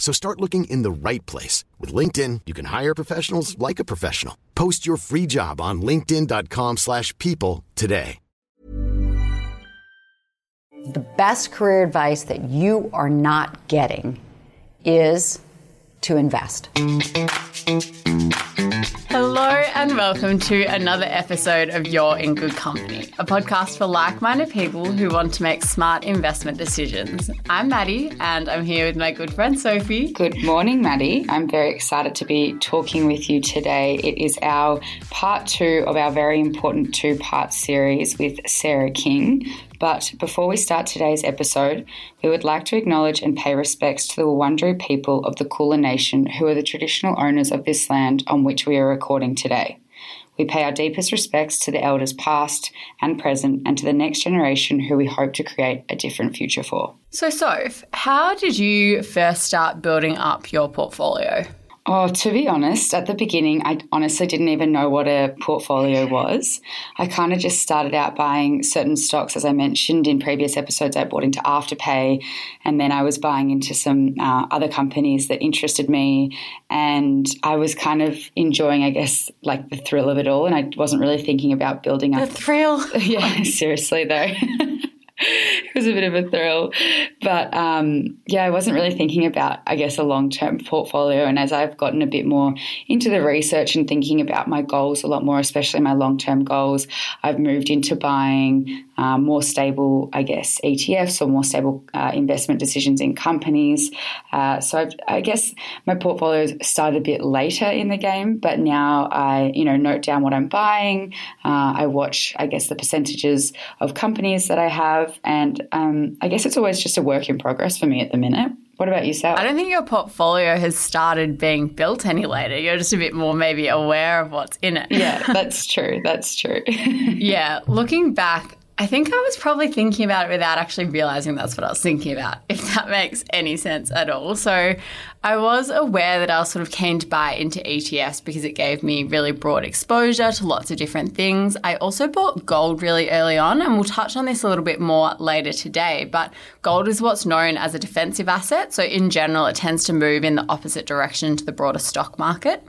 So start looking in the right place. With LinkedIn, you can hire professionals like a professional. Post your free job on linkedin.com slash people today. The best career advice that you are not getting is to invest. Hello and welcome to another episode of You're in Good Company, a podcast for like minded people who want to make smart investment decisions. I'm Maddie and I'm here with my good friend Sophie. Good morning, Maddie. I'm very excited to be talking with you today. It is our part two of our very important two part series with Sarah King, but before we start today's episode, we would like to acknowledge and pay respects to the Wurundjeri people of the Kulin Nation, who are the traditional owners of this land on which we are recording today. We pay our deepest respects to the elders past and present and to the next generation who we hope to create a different future for. So, Soph, how did you first start building up your portfolio? Oh, to be honest, at the beginning, I honestly didn't even know what a portfolio was. I kind of just started out buying certain stocks. As I mentioned in previous episodes, I bought into Afterpay, and then I was buying into some uh, other companies that interested me. And I was kind of enjoying, I guess, like the thrill of it all. And I wasn't really thinking about building up. The thrill? yeah, seriously, though. it was a bit of a thrill. But um, yeah, I wasn't really thinking about, I guess, a long term portfolio. And as I've gotten a bit more into the research and thinking about my goals a lot more, especially my long term goals, I've moved into buying um, more stable, I guess, ETFs or more stable uh, investment decisions in companies. Uh, so I've, i guess my portfolio started a bit later in the game, but now I, you know, note down what I'm buying. Uh, I watch, I guess, the percentages of companies that I have, and um, I guess it's always just a work in progress for me at the minute. What about yourself? I don't think your portfolio has started being built any later. You're just a bit more maybe aware of what's in it. yeah, that's true. That's true. yeah, looking back, I think I was probably thinking about it without actually realizing that's what I was thinking about, if that makes any sense at all. So I was aware that I was sort of keen to buy into ETFs because it gave me really broad exposure to lots of different things. I also bought gold really early on, and we'll touch on this a little bit more later today. But gold is what's known as a defensive asset. So in general, it tends to move in the opposite direction to the broader stock market.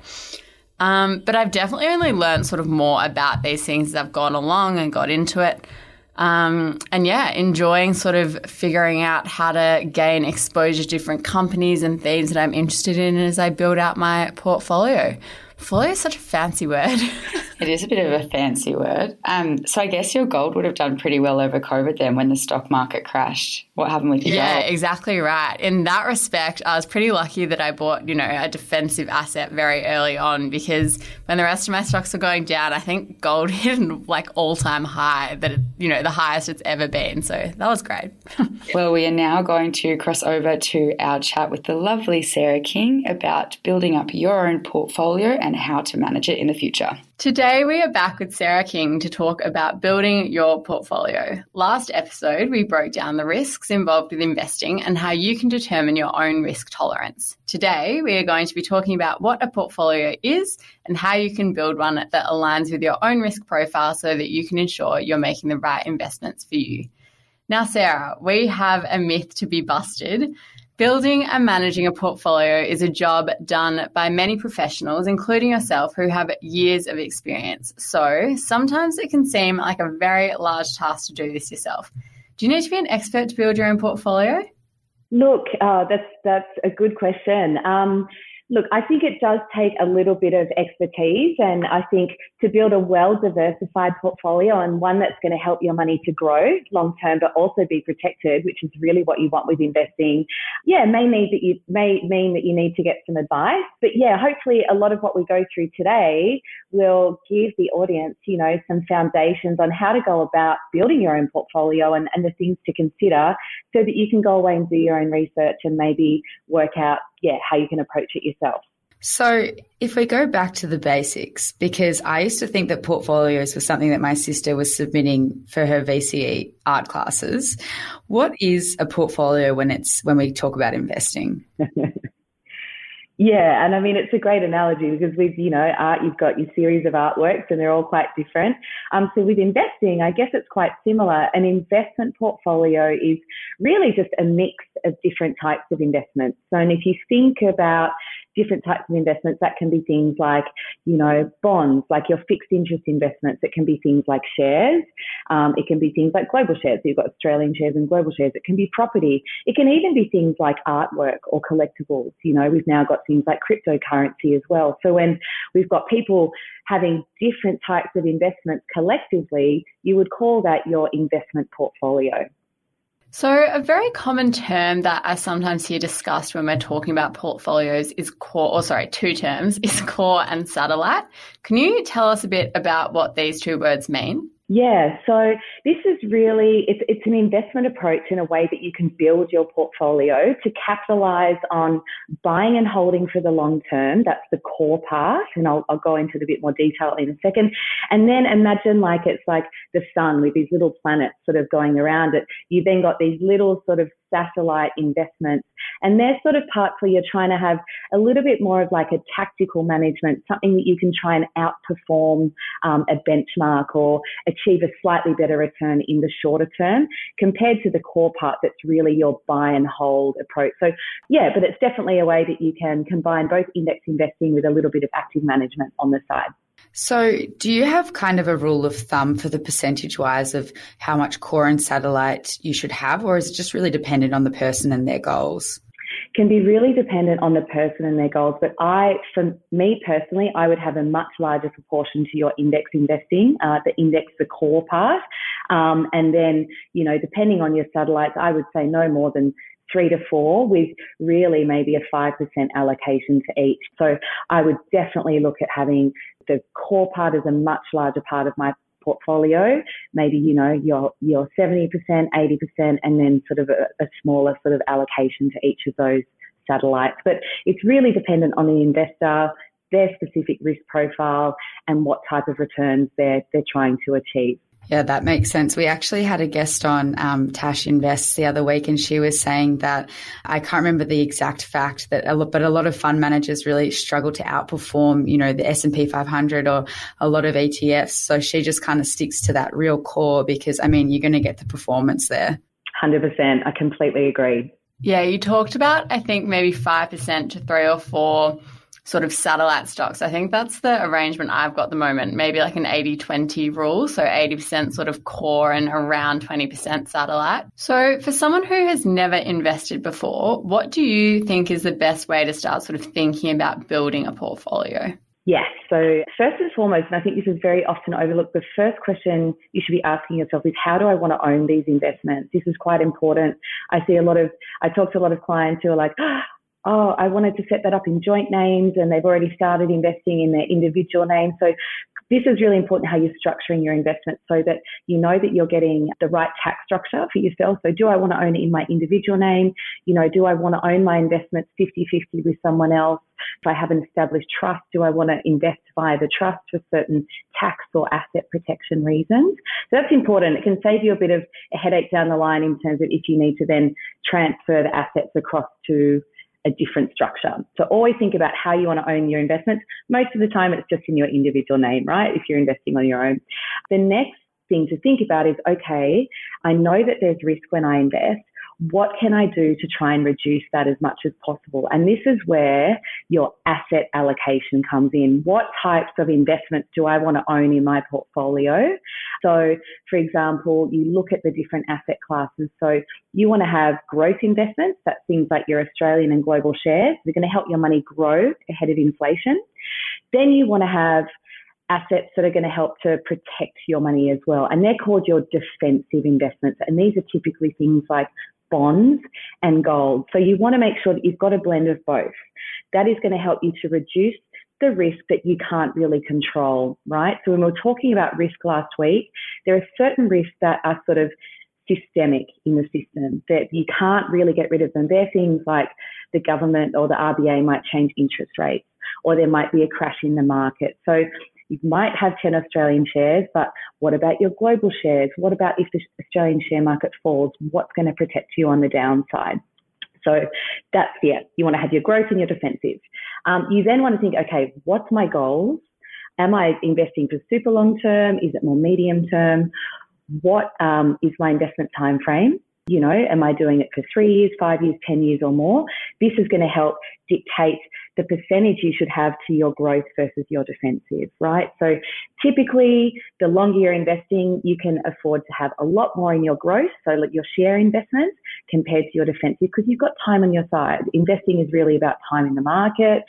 Um, but I've definitely only learned sort of more about these things as I've gone along and got into it. Um, and yeah, enjoying sort of figuring out how to gain exposure to different companies and themes that I'm interested in as I build out my portfolio. Portfolio is such a fancy word. it is a bit of a fancy word. Um, so I guess your gold would have done pretty well over COVID then when the stock market crashed. What happened with your yeah, gold? exactly right. In that respect, I was pretty lucky that I bought, you know, a defensive asset very early on because when the rest of my stocks were going down, I think gold hit an like all time high that, it, you know, the highest it's ever been. So that was great. well, we are now going to cross over to our chat with the lovely Sarah King about building up your own portfolio and how to manage it in the future. Today, we are back with Sarah King to talk about building your portfolio. Last episode, we broke down the risks involved with investing and how you can determine your own risk tolerance. Today, we are going to be talking about what a portfolio is and how you can build one that aligns with your own risk profile so that you can ensure you're making the right investments for you. Now, Sarah, we have a myth to be busted. Building and managing a portfolio is a job done by many professionals, including yourself, who have years of experience. So sometimes it can seem like a very large task to do this yourself. Do you need to be an expert to build your own portfolio? Look, uh, that's that's a good question. Um, Look, I think it does take a little bit of expertise, and I think to build a well diversified portfolio and one that's going to help your money to grow long term, but also be protected, which is really what you want with investing. Yeah, may need that you may mean that you need to get some advice, but yeah, hopefully a lot of what we go through today will give the audience, you know, some foundations on how to go about building your own portfolio and, and the things to consider so that you can go away and do your own research and maybe work out yeah, how you can approach it yourself. So, if we go back to the basics, because I used to think that portfolios were something that my sister was submitting for her VCE art classes. What is a portfolio when it's when we talk about investing? Yeah, and I mean it's a great analogy because with you know art, you've got your series of artworks and they're all quite different. Um, so with investing, I guess it's quite similar. An investment portfolio is really just a mix of different types of investments. So, and if you think about different types of investments. That can be things like, you know, bonds, like your fixed interest investments. It can be things like shares. Um, it can be things like global shares. So you've got Australian shares and global shares. It can be property. It can even be things like artwork or collectibles. You know, we've now got things like cryptocurrency as well. So when we've got people having different types of investments collectively, you would call that your investment portfolio. So, a very common term that I sometimes hear discussed when we're talking about portfolios is core, or sorry, two terms is core and satellite. Can you tell us a bit about what these two words mean? Yeah, so this is really it's it's an investment approach in a way that you can build your portfolio to capitalize on buying and holding for the long term. That's the core part, and I'll, I'll go into a bit more detail in a second. And then imagine like it's like the sun with these little planets sort of going around it. You then got these little sort of satellite investments. And they're sort of parts where you're trying to have a little bit more of like a tactical management, something that you can try and outperform um, a benchmark or achieve a slightly better return in the shorter term compared to the core part that's really your buy and hold approach. So yeah, but it's definitely a way that you can combine both index investing with a little bit of active management on the side. So, do you have kind of a rule of thumb for the percentage wise of how much core and satellite you should have, or is it just really dependent on the person and their goals? Can be really dependent on the person and their goals, but I, for me personally, I would have a much larger proportion to your index investing, uh, the index, the core part, um, and then you know, depending on your satellites, I would say no more than three to four with really maybe a 5% allocation to each. So I would definitely look at having the core part as a much larger part of my portfolio. Maybe, you know, your, your 70%, 80%, and then sort of a, a smaller sort of allocation to each of those satellites. But it's really dependent on the investor, their specific risk profile, and what type of returns they're, they're trying to achieve. Yeah, that makes sense. We actually had a guest on um, Tash Invests the other week, and she was saying that I can't remember the exact fact that, a lot, but a lot of fund managers really struggle to outperform, you know, the S and P 500 or a lot of ETFs. So she just kind of sticks to that real core because, I mean, you're going to get the performance there. Hundred percent. I completely agree. Yeah, you talked about I think maybe five percent to three or four sort of satellite stocks. I think that's the arrangement I've got the moment, maybe like an 80 20 rule. So 80% sort of core and around 20% satellite. So for someone who has never invested before, what do you think is the best way to start sort of thinking about building a portfolio? Yes. So first and foremost, and I think this is very often overlooked, the first question you should be asking yourself is how do I want to own these investments? This is quite important. I see a lot of, I talk to a lot of clients who are like, oh, oh, I wanted to set that up in joint names and they've already started investing in their individual name. So this is really important how you're structuring your investment so that you know that you're getting the right tax structure for yourself. So do I want to own it in my individual name? You know, do I want to own my investments 50-50 with someone else? If I have an established trust, do I want to invest via the trust for certain tax or asset protection reasons? So that's important. It can save you a bit of a headache down the line in terms of if you need to then transfer the assets across to a different structure. So always think about how you want to own your investments. Most of the time it's just in your individual name, right? If you're investing on your own. The next thing to think about is, okay, I know that there's risk when I invest what can I do to try and reduce that as much as possible? And this is where your asset allocation comes in. What types of investments do I want to own in my portfolio? So, for example, you look at the different asset classes. So, you want to have growth investments. That's things like your Australian and global shares. They're going to help your money grow ahead of inflation. Then you want to have assets that are going to help to protect your money as well. And they're called your defensive investments. And these are typically things like bonds and gold. So you want to make sure that you've got a blend of both. That is going to help you to reduce the risk that you can't really control, right? So when we were talking about risk last week, there are certain risks that are sort of systemic in the system that you can't really get rid of them. They're things like the government or the RBA might change interest rates or there might be a crash in the market. So you might have 10 Australian shares, but what about your global shares? What about if the Australian share market falls? What's going to protect you on the downside? So that's, yeah, you want to have your growth and your defensive. Um, you then want to think, okay, what's my goals? Am I investing for super long term? Is it more medium term? What um, is my investment time frame? You know, am I doing it for three years, five years, 10 years or more? This is going to help dictate the percentage you should have to your growth versus your defensive, right? So typically, the longer you're investing, you can afford to have a lot more in your growth, so like your share investments compared to your defensive because you've got time on your side. Investing is really about time in the market.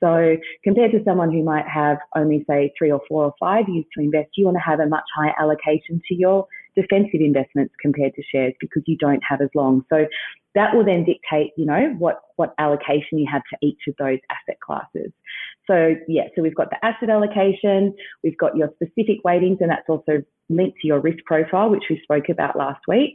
So compared to someone who might have only say three or four or five years to invest, you want to have a much higher allocation to your defensive investments compared to shares because you don't have as long. So that will then dictate, you know, what, what allocation you have to each of those asset classes. So yeah, so we've got the asset allocation, we've got your specific weightings, and that's also linked to your risk profile, which we spoke about last week.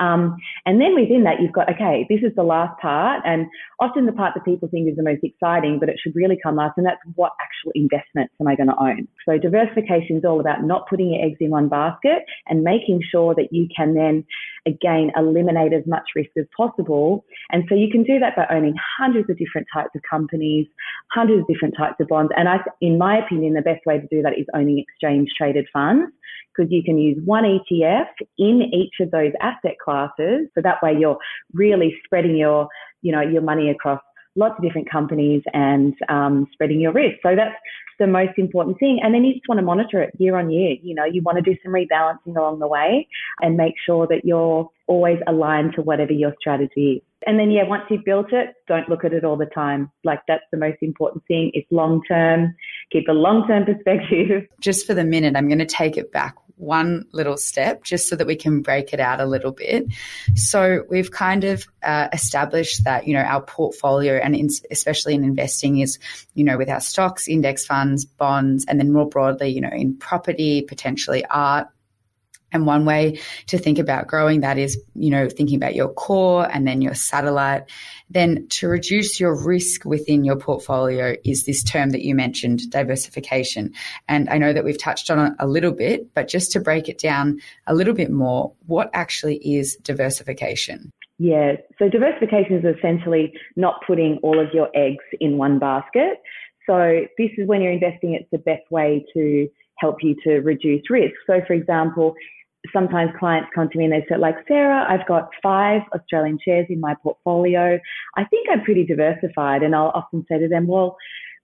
Um, and then within that, you've got, okay, this is the last part. And often the part that people think is the most exciting, but it should really come last. And that's what actual investments am I going to own? So diversification is all about not putting your eggs in one basket and making sure that you can then again eliminate as much risk as possible. And so you can do that by owning hundreds of different types of companies, hundreds of different types of bonds. And I, in my opinion, the best way to do that is owning exchange traded funds because you can use one ETF in each of those asset classes. So that way you're really spreading your, you know, your money across lots of different companies and um, spreading your risk. So that's the most important thing. And then you just want to monitor it year on year. You know, you want to do some rebalancing along the way and make sure that you're always aligned to whatever your strategy is. And then, yeah, once you've built it, don't look at it all the time. Like that's the most important thing. It's long term. Keep a long term perspective. Just for the minute, I'm going to take it back one little step just so that we can break it out a little bit. So we've kind of uh, established that, you know, our portfolio and in, especially in investing is, you know, with our stocks, index funds, bonds, and then more broadly, you know, in property, potentially art, and one way to think about growing that is, you know, thinking about your core and then your satellite. Then to reduce your risk within your portfolio is this term that you mentioned, diversification. And I know that we've touched on it a little bit, but just to break it down a little bit more, what actually is diversification? Yeah, so diversification is essentially not putting all of your eggs in one basket. So this is when you're investing, it's the best way to help you to reduce risk. So for example, sometimes clients come to me and they say, like, Sarah, I've got five Australian shares in my portfolio. I think I'm pretty diversified. And I'll often say to them, well,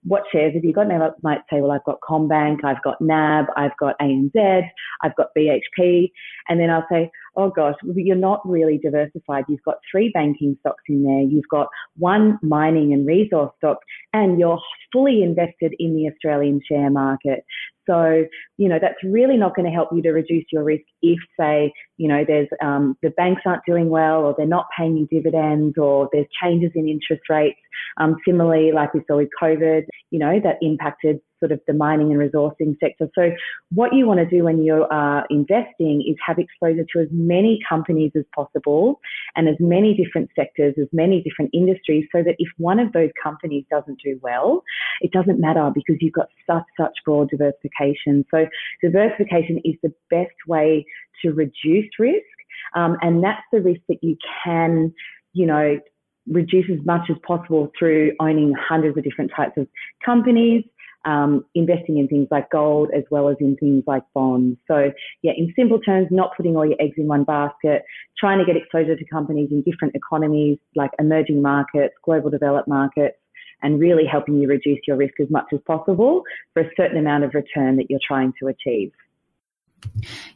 what shares have you got? And they might say, well, I've got CommBank, I've got NAB, I've got ANZ, I've got BHP. And then I'll say, oh gosh, you're not really diversified. You've got three banking stocks in there. You've got one mining and resource stock and you're fully invested in the Australian share market. So, you know, that's really not going to help you to reduce your risk if, say, you know, there's um, the banks aren't doing well or they're not paying you dividends or there's changes in interest rates. Um, similarly, like we saw with COVID, you know, that impacted sort of the mining and resourcing sector. So what you want to do when you are investing is have exposure to as many companies as possible and as many different sectors, as many different industries so that if one of those companies doesn't do well, it doesn't matter because you've got such, such broad diversification. So diversification is the best way to reduce risk. Um, and that's the risk that you can, you know, reduce as much as possible through owning hundreds of different types of companies, um, investing in things like gold as well as in things like bonds. So, yeah, in simple terms, not putting all your eggs in one basket, trying to get exposure to companies in different economies like emerging markets, global developed markets, and really helping you reduce your risk as much as possible for a certain amount of return that you're trying to achieve.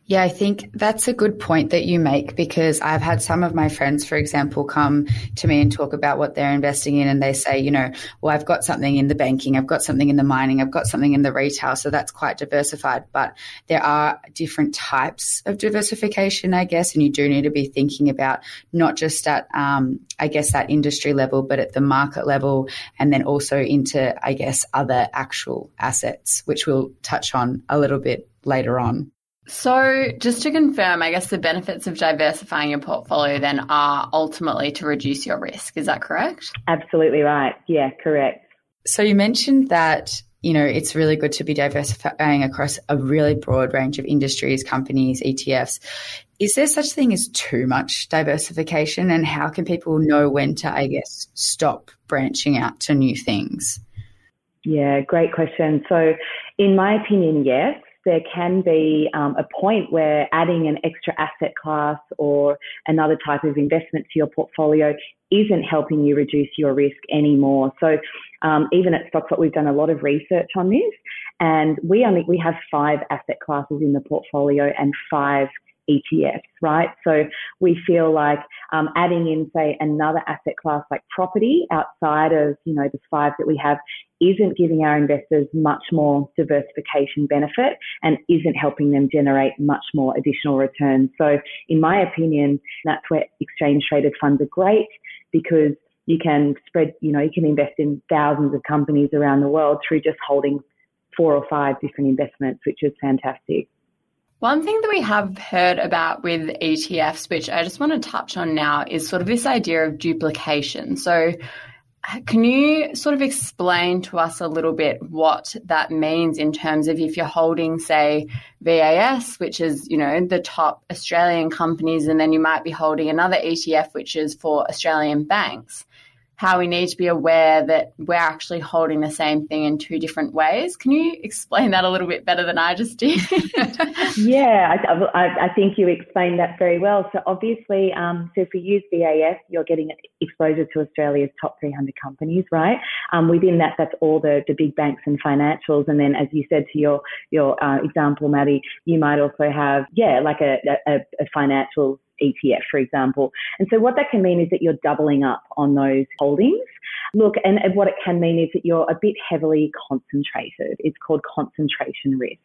Yeah, I think that's a good point that you make because I've had some of my friends, for example, come to me and talk about what they're investing in. And they say, you know, well, I've got something in the banking, I've got something in the mining, I've got something in the retail. So that's quite diversified. But there are different types of diversification, I guess. And you do need to be thinking about not just at, um, I guess, that industry level, but at the market level. And then also into, I guess, other actual assets, which we'll touch on a little bit later on. So, just to confirm, I guess the benefits of diversifying your portfolio then are ultimately to reduce your risk. Is that correct? Absolutely right. Yeah, correct. So you mentioned that you know, it's really good to be diversifying across a really broad range of industries, companies, ETFs. Is there such thing as too much diversification and how can people know when to, I guess, stop branching out to new things? Yeah, great question. So, in my opinion, yes, there can be um, a point where adding an extra asset class or another type of investment to your portfolio isn't helping you reduce your risk anymore. So um, even at Stockspot, we've done a lot of research on this, and we only we have five asset classes in the portfolio and five ETFs, right? So we feel like um, adding in, say, another asset class like property outside of, you know, the five that we have isn't giving our investors much more diversification benefit and isn't helping them generate much more additional returns. So in my opinion, that's where exchange traded funds are great because you can spread, you know, you can invest in thousands of companies around the world through just holding four or five different investments, which is fantastic. One thing that we have heard about with ETFs, which I just want to touch on now, is sort of this idea of duplication. So, can you sort of explain to us a little bit what that means in terms of if you're holding, say, VAS, which is, you know, the top Australian companies, and then you might be holding another ETF, which is for Australian banks? How we need to be aware that we're actually holding the same thing in two different ways. Can you explain that a little bit better than I just did? yeah, I, I, think you explained that very well. So obviously, um, so if we use VAS, you're getting exposure to Australia's top 300 companies, right? Um, within that, that's all the, the big banks and financials. And then, as you said to your your uh, example, Maddie, you might also have yeah, like a, a, a financial ETF, for example. And so what that can mean is that you're doubling up on those holdings. Look, and, what it can mean is that you're a bit heavily concentrated. It's called concentration risk.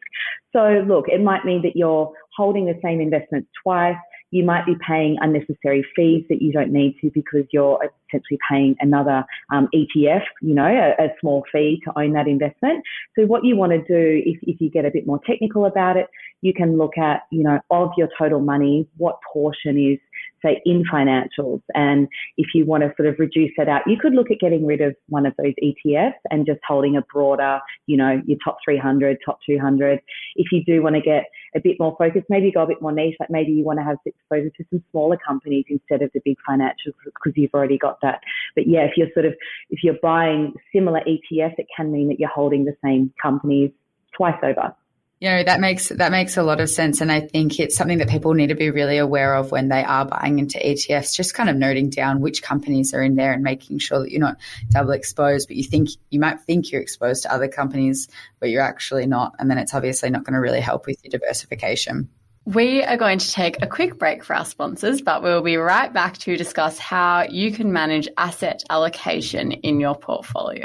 So look, it might mean that you're holding the same investments twice you might be paying unnecessary fees that you don't need to because you're essentially paying another um, ETF, you know, a, a, small fee to own that investment. So what you want to do, if, if you get a bit more technical about it, you can look at, you know, of your total money, what portion is say in financials. And if you want to sort of reduce that out, you could look at getting rid of one of those ETFs and just holding a broader, you know, your top 300, top 200. If you do want to get a bit more focused, maybe go a bit more niche, like maybe you want to have exposure to some smaller companies instead of the big financials because you've already got that. But yeah, if you're sort of, if you're buying similar ETFs, it can mean that you're holding the same companies twice over you know that makes that makes a lot of sense and i think it's something that people need to be really aware of when they are buying into etfs just kind of noting down which companies are in there and making sure that you're not double exposed but you think you might think you're exposed to other companies but you're actually not and then it's obviously not going to really help with your diversification we are going to take a quick break for our sponsors, but we'll be right back to discuss how you can manage asset allocation in your portfolio.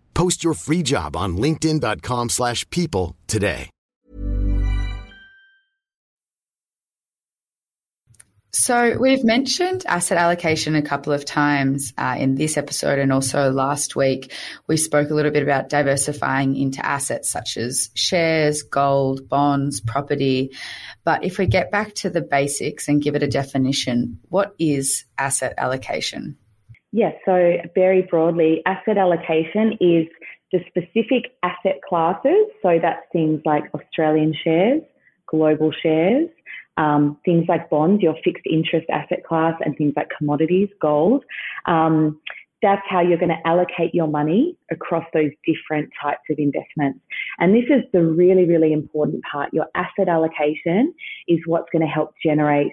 Post your free job on linkedin.com slash people today. So we've mentioned asset allocation a couple of times uh, in this episode and also last week. We spoke a little bit about diversifying into assets such as shares, gold, bonds, property. But if we get back to the basics and give it a definition, what is asset allocation? Yes, so very broadly, asset allocation is the specific asset classes. So that's things like Australian shares, global shares, um, things like bonds, your fixed interest asset class, and things like commodities, gold. Um, that's how you're going to allocate your money across those different types of investments. And this is the really, really important part. Your asset allocation is what's going to help generate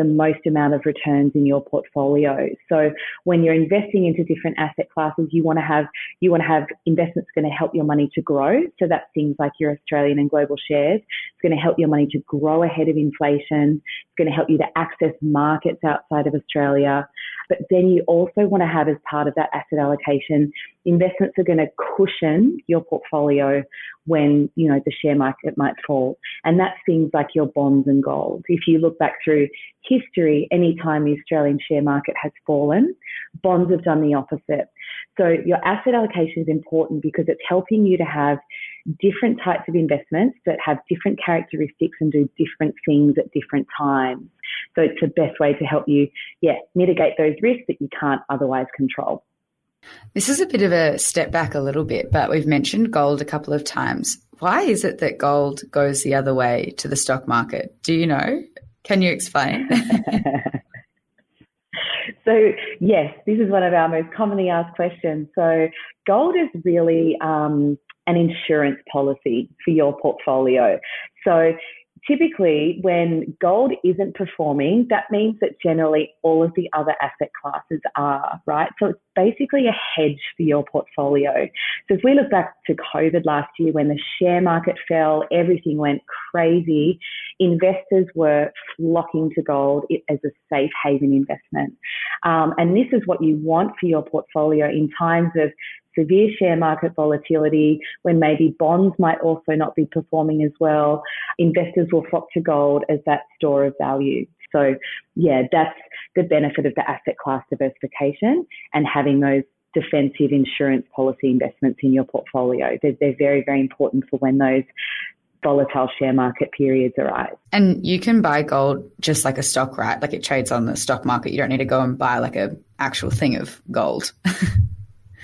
the most amount of returns in your portfolio. So when you're investing into different asset classes, you want to have you want to have investments going to help your money to grow. So that's things like your Australian and global shares. It's going to help your money to grow ahead of inflation. It's going to help you to access markets outside of Australia. But then you also want to have as part of that asset allocation, investments are going to cushion your portfolio when, you know, the share market might fall. And that's things like your bonds and gold. If you look back through history, any time the Australian share market has fallen, bonds have done the opposite. So your asset allocation is important because it's helping you to have different types of investments that have different characteristics and do different things at different times. So it's the best way to help you, yeah, mitigate those risks that you can't otherwise control. This is a bit of a step back a little bit, but we've mentioned gold a couple of times. Why is it that gold goes the other way to the stock market? Do you know? Can you explain? so, yes, this is one of our most commonly asked questions. So, gold is really um, an insurance policy for your portfolio. So, typically when gold isn't performing, that means that generally all of the other asset classes are, right? So it's basically a hedge for your portfolio. So if we look back to COVID last year when the share market fell, everything went crazy, investors were flocking to gold as a safe haven investment. Um, and this is what you want for your portfolio in times of severe share market volatility, when maybe bonds might also not be performing as well, investors will flock to gold as that store of value. So, yeah, that's the benefit of the asset class diversification and having those defensive insurance policy investments in your portfolio. They're, they're very, very important for when those volatile share market periods arise. And you can buy gold just like a stock, right? Like it trades on the stock market. You don't need to go and buy like a actual thing of gold.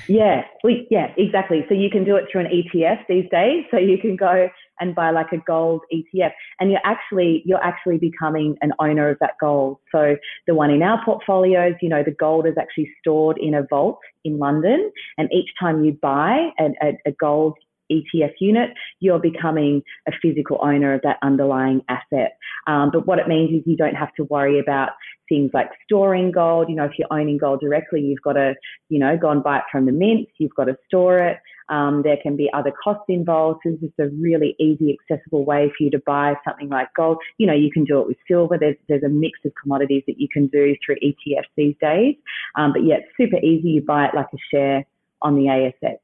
Yeah, we, yeah, exactly. So you can do it through an ETF these days. So you can go and buy like a gold ETF, and you're actually you're actually becoming an owner of that gold. So the one in our portfolios, you know, the gold is actually stored in a vault in London, and each time you buy a, a, a gold ETF unit, you're becoming a physical owner of that underlying asset. Um, but what it means is you don't have to worry about things like storing gold. You know, if you're owning gold directly, you've got to, you know, go and buy it from the mint. You've got to store it. Um, there can be other costs involved. This is a really easy, accessible way for you to buy something like gold. You know, you can do it with silver. There's there's a mix of commodities that you can do through ETFs these days. Um, but yeah, it's super easy. You buy it like a share on the ASX.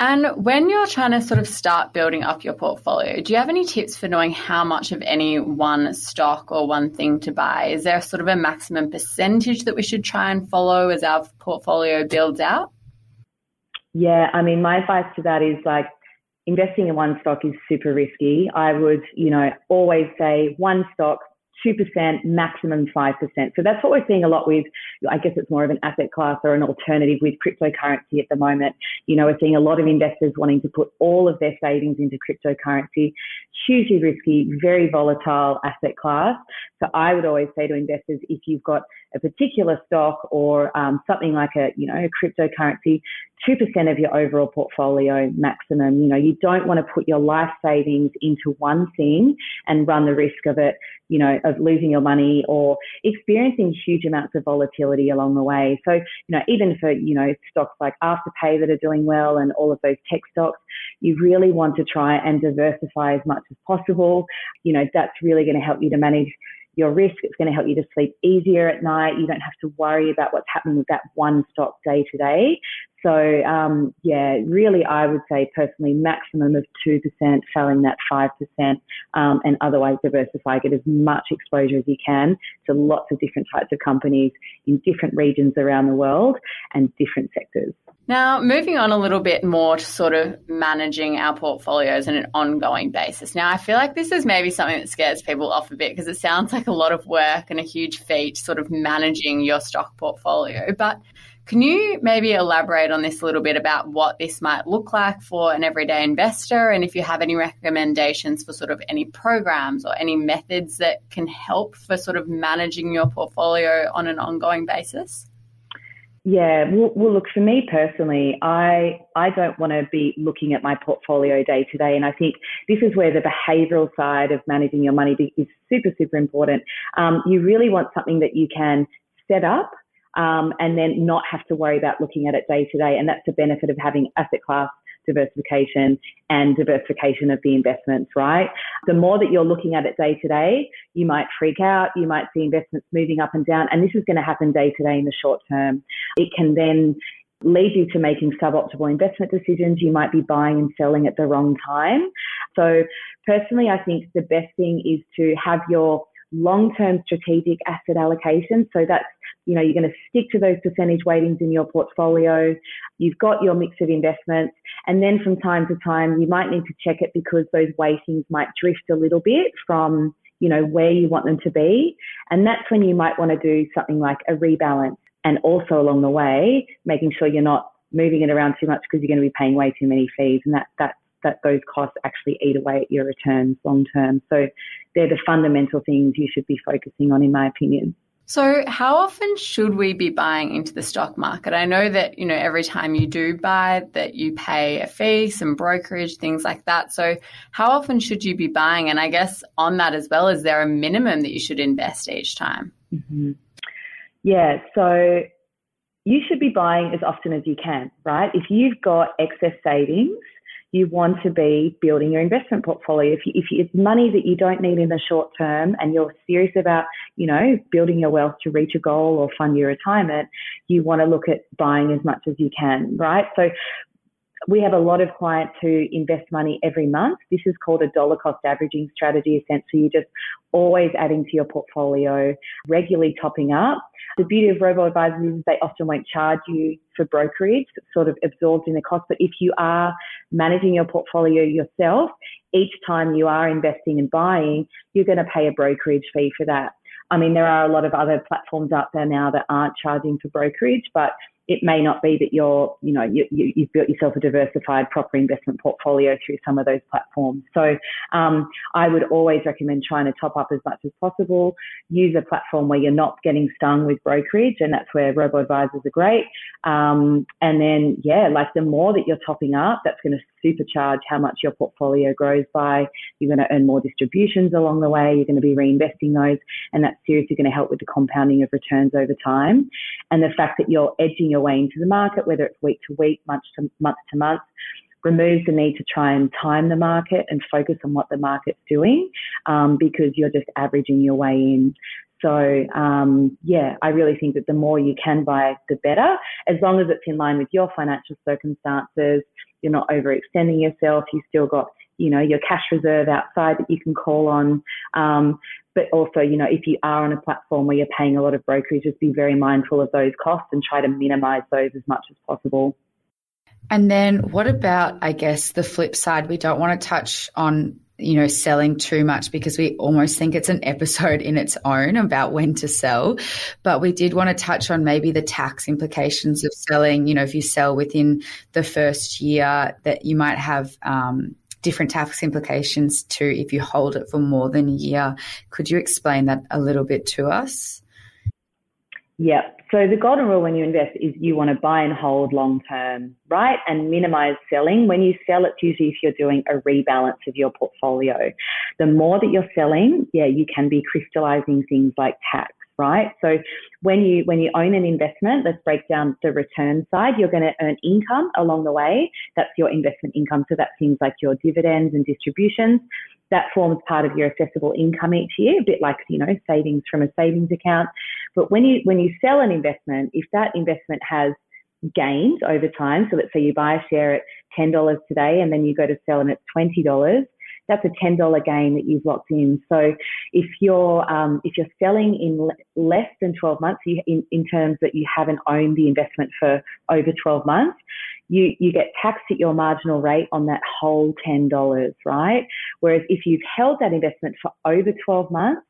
And when you're trying to sort of start building up your portfolio, do you have any tips for knowing how much of any one stock or one thing to buy? Is there sort of a maximum percentage that we should try and follow as our portfolio builds out? Yeah, I mean, my advice to that is like investing in one stock is super risky. I would, you know, always say one stock, 2%, maximum 5%. So that's what we're seeing a lot with, I guess it's more of an asset class or an alternative with cryptocurrency at the moment. You know, we're seeing a lot of investors wanting to put all of their savings into cryptocurrency. Hugely risky, very volatile asset class. So I would always say to investors, if you've got a particular stock or um, something like a, you know, a cryptocurrency, 2% of your overall portfolio maximum. You know, you don't want to put your life savings into one thing and run the risk of it, you know, of losing your money or experiencing huge amounts of volatility along the way. So, you know, even for, you know, stocks like Afterpay that are doing well and all of those tech stocks, you really want to try and diversify as much as possible. You know, that's really going to help you to manage your risk. It's going to help you to sleep easier at night. You don't have to worry about what's happening with that one stock day to day. So, um, yeah, really, I would say personally, maximum of 2%, failing that 5%, um, and otherwise diversify, get as much exposure as you can to lots of different types of companies in different regions around the world and different sectors. Now, moving on a little bit more to sort of managing our portfolios on an ongoing basis. Now, I feel like this is maybe something that scares people off a bit because it sounds like a lot of work and a huge feat, sort of managing your stock portfolio. But can you maybe elaborate on this a little bit about what this might look like for an everyday investor and if you have any recommendations for sort of any programs or any methods that can help for sort of managing your portfolio on an ongoing basis? Yeah, well, well, look for me personally, I I don't want to be looking at my portfolio day to day, and I think this is where the behavioural side of managing your money is super super important. Um, you really want something that you can set up um, and then not have to worry about looking at it day to day, and that's the benefit of having asset class diversification and diversification of the investments, right? The more that you're looking at it day to day, you might freak out, you might see investments moving up and down, and this is going to happen day to day in the short term. It can then lead you to making suboptimal investment decisions. You might be buying and selling at the wrong time. So personally, I think the best thing is to have your long-term strategic asset allocation. So that's you know, you're going to stick to those percentage weightings in your portfolio. You've got your mix of investments. And then from time to time, you might need to check it because those weightings might drift a little bit from, you know, where you want them to be. And that's when you might want to do something like a rebalance. And also along the way, making sure you're not moving it around too much because you're going to be paying way too many fees. And that, that, that those costs actually eat away at your returns long term. So they're the fundamental things you should be focusing on, in my opinion. So, how often should we be buying into the stock market? I know that, you know, every time you do buy that you pay a fee, some brokerage, things like that. So, how often should you be buying? And I guess on that as well, is there a minimum that you should invest each time? Mm-hmm. Yeah. So, you should be buying as often as you can, right? If you've got excess savings, you want to be building your investment portfolio. If, you, if you, it's money that you don't need in the short term and you're serious about, you know, building your wealth to reach a goal or fund your retirement, you want to look at buying as much as you can, right? So we have a lot of clients who invest money every month. This is called a dollar cost averaging strategy. Essentially, you're just always adding to your portfolio, regularly topping up. The beauty of robo advisors is they often won't charge you for brokerage. It's sort of absorbed in the cost. But if you are managing your portfolio yourself, each time you are investing and buying, you're going to pay a brokerage fee for that. I mean, there are a lot of other platforms out there now that aren't charging for brokerage, but it may not be that you're, you know, you, have built yourself a diversified proper investment portfolio through some of those platforms. So um, I would always recommend trying to top up as much as possible. Use a platform where you're not getting stung with brokerage, and that's where robo advisors are great. Um, and then, yeah, like the more that you're topping up, that's going to supercharge how much your portfolio grows by. You're going to earn more distributions along the way. You're going to be reinvesting those, and that's seriously going to help with the compounding of returns over time. And the fact that you're edging your way into the market, whether it's week to week, month to month to month, removes the need to try and time the market and focus on what the market's doing um, because you're just averaging your way in. So um, yeah, I really think that the more you can buy, the better, as long as it's in line with your financial circumstances. You're not overextending yourself. You still got you know your cash reserve outside that you can call on. Um, but also, you know, if you are on a platform where you're paying a lot of brokerage, just be very mindful of those costs and try to minimize those as much as possible. And then what about, I guess, the flip side? We don't want to touch on, you know, selling too much because we almost think it's an episode in its own about when to sell. But we did want to touch on maybe the tax implications of selling. You know, if you sell within the first year, that you might have, um, different tax implications too if you hold it for more than a year. Could you explain that a little bit to us? Yeah. So the golden rule when you invest is you want to buy and hold long term, right? And minimize selling. When you sell, it's usually if you're doing a rebalance of your portfolio. The more that you're selling, yeah, you can be crystallizing things like tax right? So when you when you own an investment, let's break down the return side. You're going to earn income along the way. That's your investment income. So that's things like your dividends and distributions. That forms part of your assessable income each year, a bit like you know savings from a savings account. But when you when you sell an investment, if that investment has gains over time, so let's say you buy a share at ten dollars today, and then you go to sell and it's twenty dollars that's a ten dollar gain that you've locked in. So if you're um, if you're selling in less than twelve months, you, in, in terms that you haven't owned the investment for over twelve months, you you get taxed at your marginal rate on that whole ten dollars, right? Whereas if you've held that investment for over twelve months,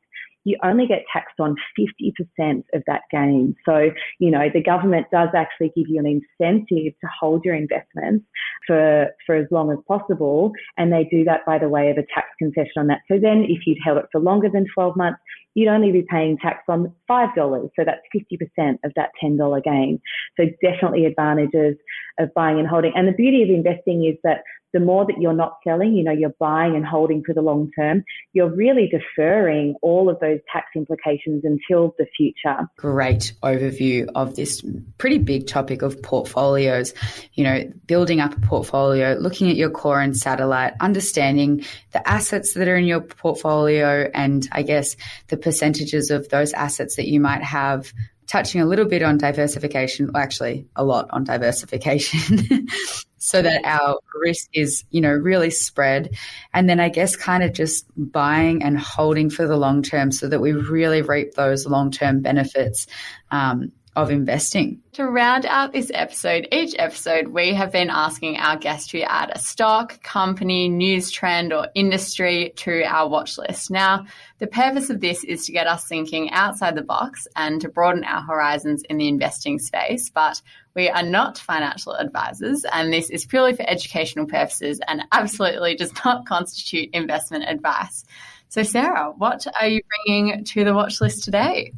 you only get taxed on 50% of that gain. So, you know, the government does actually give you an incentive to hold your investments for, for as long as possible. And they do that by the way of a tax concession on that. So then if you'd held it for longer than 12 months, you'd only be paying tax on $5. So that's 50% of that $10 gain. So definitely advantages of buying and holding. And the beauty of investing is that the more that you're not selling, you know, you're buying and holding for the long term, you're really deferring all of those tax implications until the future. Great overview of this pretty big topic of portfolios. You know, building up a portfolio, looking at your core and satellite, understanding the assets that are in your portfolio, and I guess the percentages of those assets that you might have touching a little bit on diversification, well, actually a lot on diversification, so that our risk is, you know, really spread. And then I guess kind of just buying and holding for the long term so that we really reap those long term benefits. Um, of investing. To round out this episode, each episode we have been asking our guest to add a stock, company, news trend, or industry to our watch list. Now, the purpose of this is to get us thinking outside the box and to broaden our horizons in the investing space, but we are not financial advisors, and this is purely for educational purposes and absolutely does not constitute investment advice. So, Sarah, what are you bringing to the watch list today?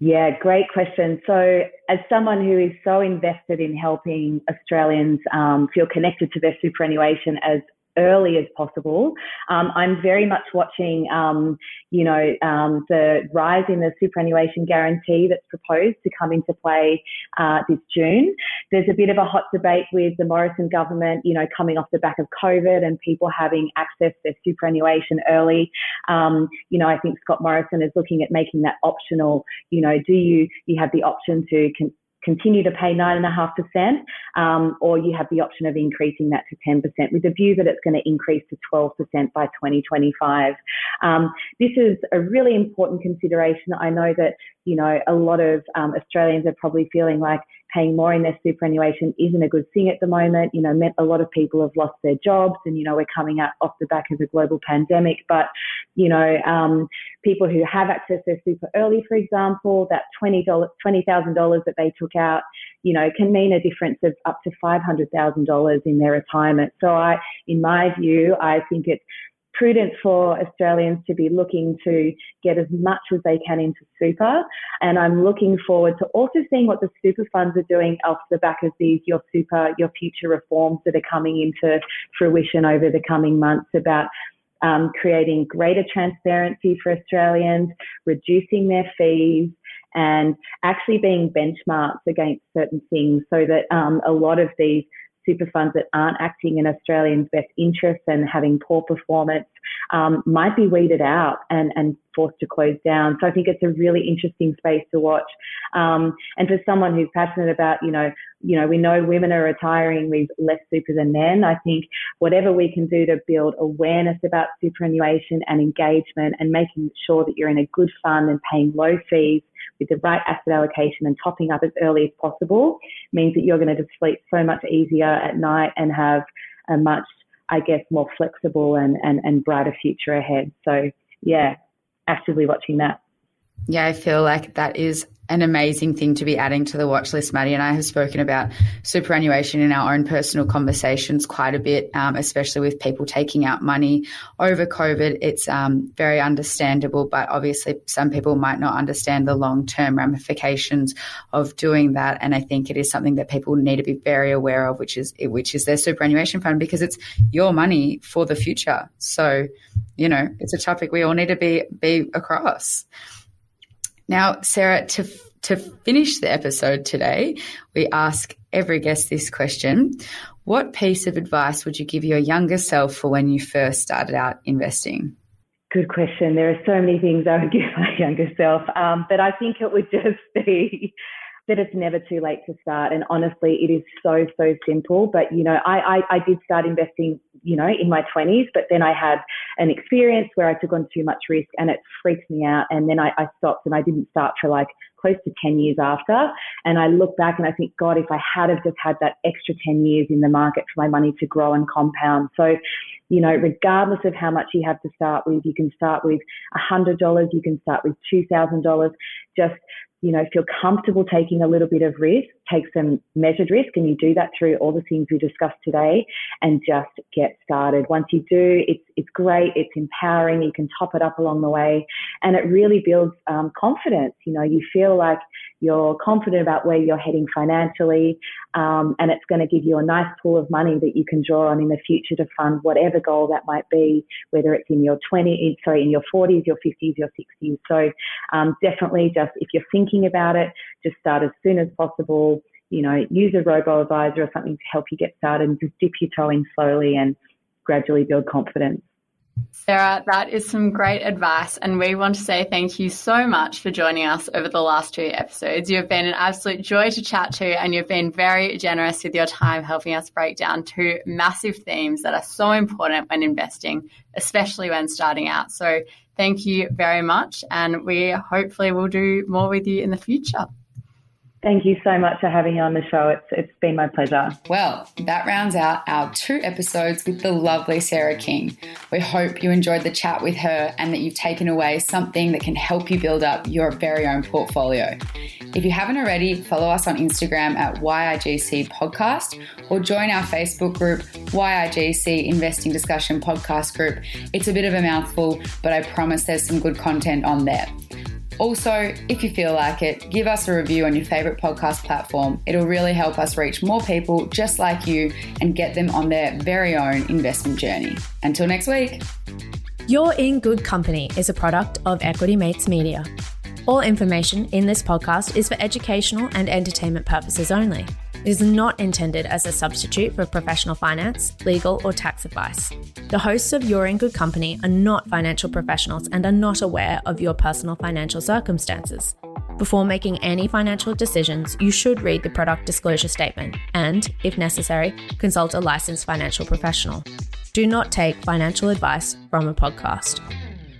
Yeah, great question. So, as someone who is so invested in helping Australians um, feel connected to their superannuation as early as possible. Um, I'm very much watching, um, you know, um, the rise in the superannuation guarantee that's proposed to come into play uh, this June. There's a bit of a hot debate with the Morrison government, you know, coming off the back of COVID and people having access to their superannuation early. Um, you know, I think Scott Morrison is looking at making that optional. You know, do you you have the option to con- continue to pay 9.5%, um, or you have the option of increasing that to 10% with the view that it's going to increase to 12% by 2025. Um, this is a really important consideration. I know that, you know, a lot of um, Australians are probably feeling like paying more in their superannuation isn't a good thing at the moment. You know, meant a lot of people have lost their jobs and, you know, we're coming out off the back of a global pandemic. But, you know, um, people who have accessed their super early, for example, that $20, $20,000 that they took out, you know, can mean a difference of up to $500,000 in their retirement. So I, in my view, I think it's prudent for Australians to be looking to get as much as they can into super. And I'm looking forward to also seeing what the super funds are doing off the back of these Your Super, Your Future reforms that are coming into fruition over the coming months about um, creating greater transparency for Australians, reducing their fees, and actually being benchmarked against certain things so that um, a lot of these super funds that aren't acting in Australians' best interests and having poor performance um, might be weeded out and, and forced to close down. So I think it's a really interesting space to watch. Um, and for someone who's passionate about, you know, you know, we know women are retiring with less super than men. I think whatever we can do to build awareness about superannuation and engagement and making sure that you're in a good fund and paying low fees with the right asset allocation and topping up as early as possible means that you're going to just sleep so much easier at night and have a much, I guess, more flexible and, and, and brighter future ahead. So yeah, actively watching that. Yeah, I feel like that is an amazing thing to be adding to the watch list. Maddie and I have spoken about superannuation in our own personal conversations quite a bit, um, especially with people taking out money over COVID. It's um, very understandable, but obviously some people might not understand the long term ramifications of doing that. And I think it is something that people need to be very aware of, which is which is their superannuation fund because it's your money for the future. So, you know, it's a topic we all need to be be across. Now, Sarah, to to finish the episode today, we ask every guest this question. What piece of advice would you give your younger self for when you first started out investing? Good question. There are so many things I would give my younger self, um, but I think it would just be that it's never too late to start. And honestly, it is so, so simple. But, you know, I, I, I did start investing, you know, in my 20s, but then I had an experience where I took on too much risk and it freaked me out. And then I, I stopped and I didn't start for like close to 10 years after. And I look back and I think, God, if I had have just had that extra 10 years in the market for my money to grow and compound. So, you know, regardless of how much you have to start with, you can start with $100, you can start with $2,000. Just you know, feel comfortable taking a little bit of risk, take some measured risk, and you do that through all the things we discussed today, and just get started. Once you do, it's it's great, it's empowering. You can top it up along the way, and it really builds um, confidence. You know, you feel like you're confident about where you're heading financially, um, and it's going to give you a nice pool of money that you can draw on in the future to fund whatever goal that might be, whether it's in your 20, sorry, in your 40s, your 50s, your 60s. So um, definitely, just if you're thinking about it, just start as soon as possible. You know, use a robo advisor or something to help you get started, and just dip your toe in slowly and gradually build confidence. Sarah, that is some great advice. And we want to say thank you so much for joining us over the last two episodes. You have been an absolute joy to chat to, and you've been very generous with your time, helping us break down two massive themes that are so important when investing, especially when starting out. So thank you very much. And we hopefully will do more with you in the future. Thank you so much for having me on the show. It's, it's been my pleasure. Well, that rounds out our two episodes with the lovely Sarah King. We hope you enjoyed the chat with her and that you've taken away something that can help you build up your very own portfolio. If you haven't already, follow us on Instagram at YIGC Podcast or join our Facebook group, YIGC Investing Discussion Podcast Group. It's a bit of a mouthful, but I promise there's some good content on there. Also, if you feel like it, give us a review on your favourite podcast platform. It'll really help us reach more people just like you and get them on their very own investment journey. Until next week. You're in Good Company is a product of Equity Mates Media. All information in this podcast is for educational and entertainment purposes only. It is not intended as a substitute for professional finance, legal, or tax advice. The hosts of You're in Good Company are not financial professionals and are not aware of your personal financial circumstances. Before making any financial decisions, you should read the product disclosure statement and, if necessary, consult a licensed financial professional. Do not take financial advice from a podcast.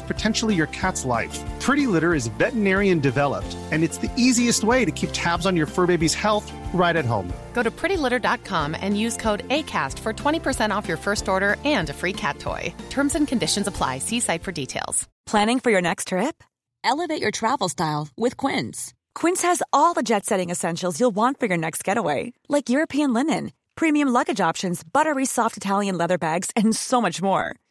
and potentially your cat's life. Pretty Litter is veterinarian developed, and it's the easiest way to keep tabs on your fur baby's health right at home. Go to prettylitter.com and use code ACAST for 20% off your first order and a free cat toy. Terms and conditions apply. See site for details. Planning for your next trip? Elevate your travel style with Quince. Quince has all the jet setting essentials you'll want for your next getaway, like European linen, premium luggage options, buttery soft Italian leather bags, and so much more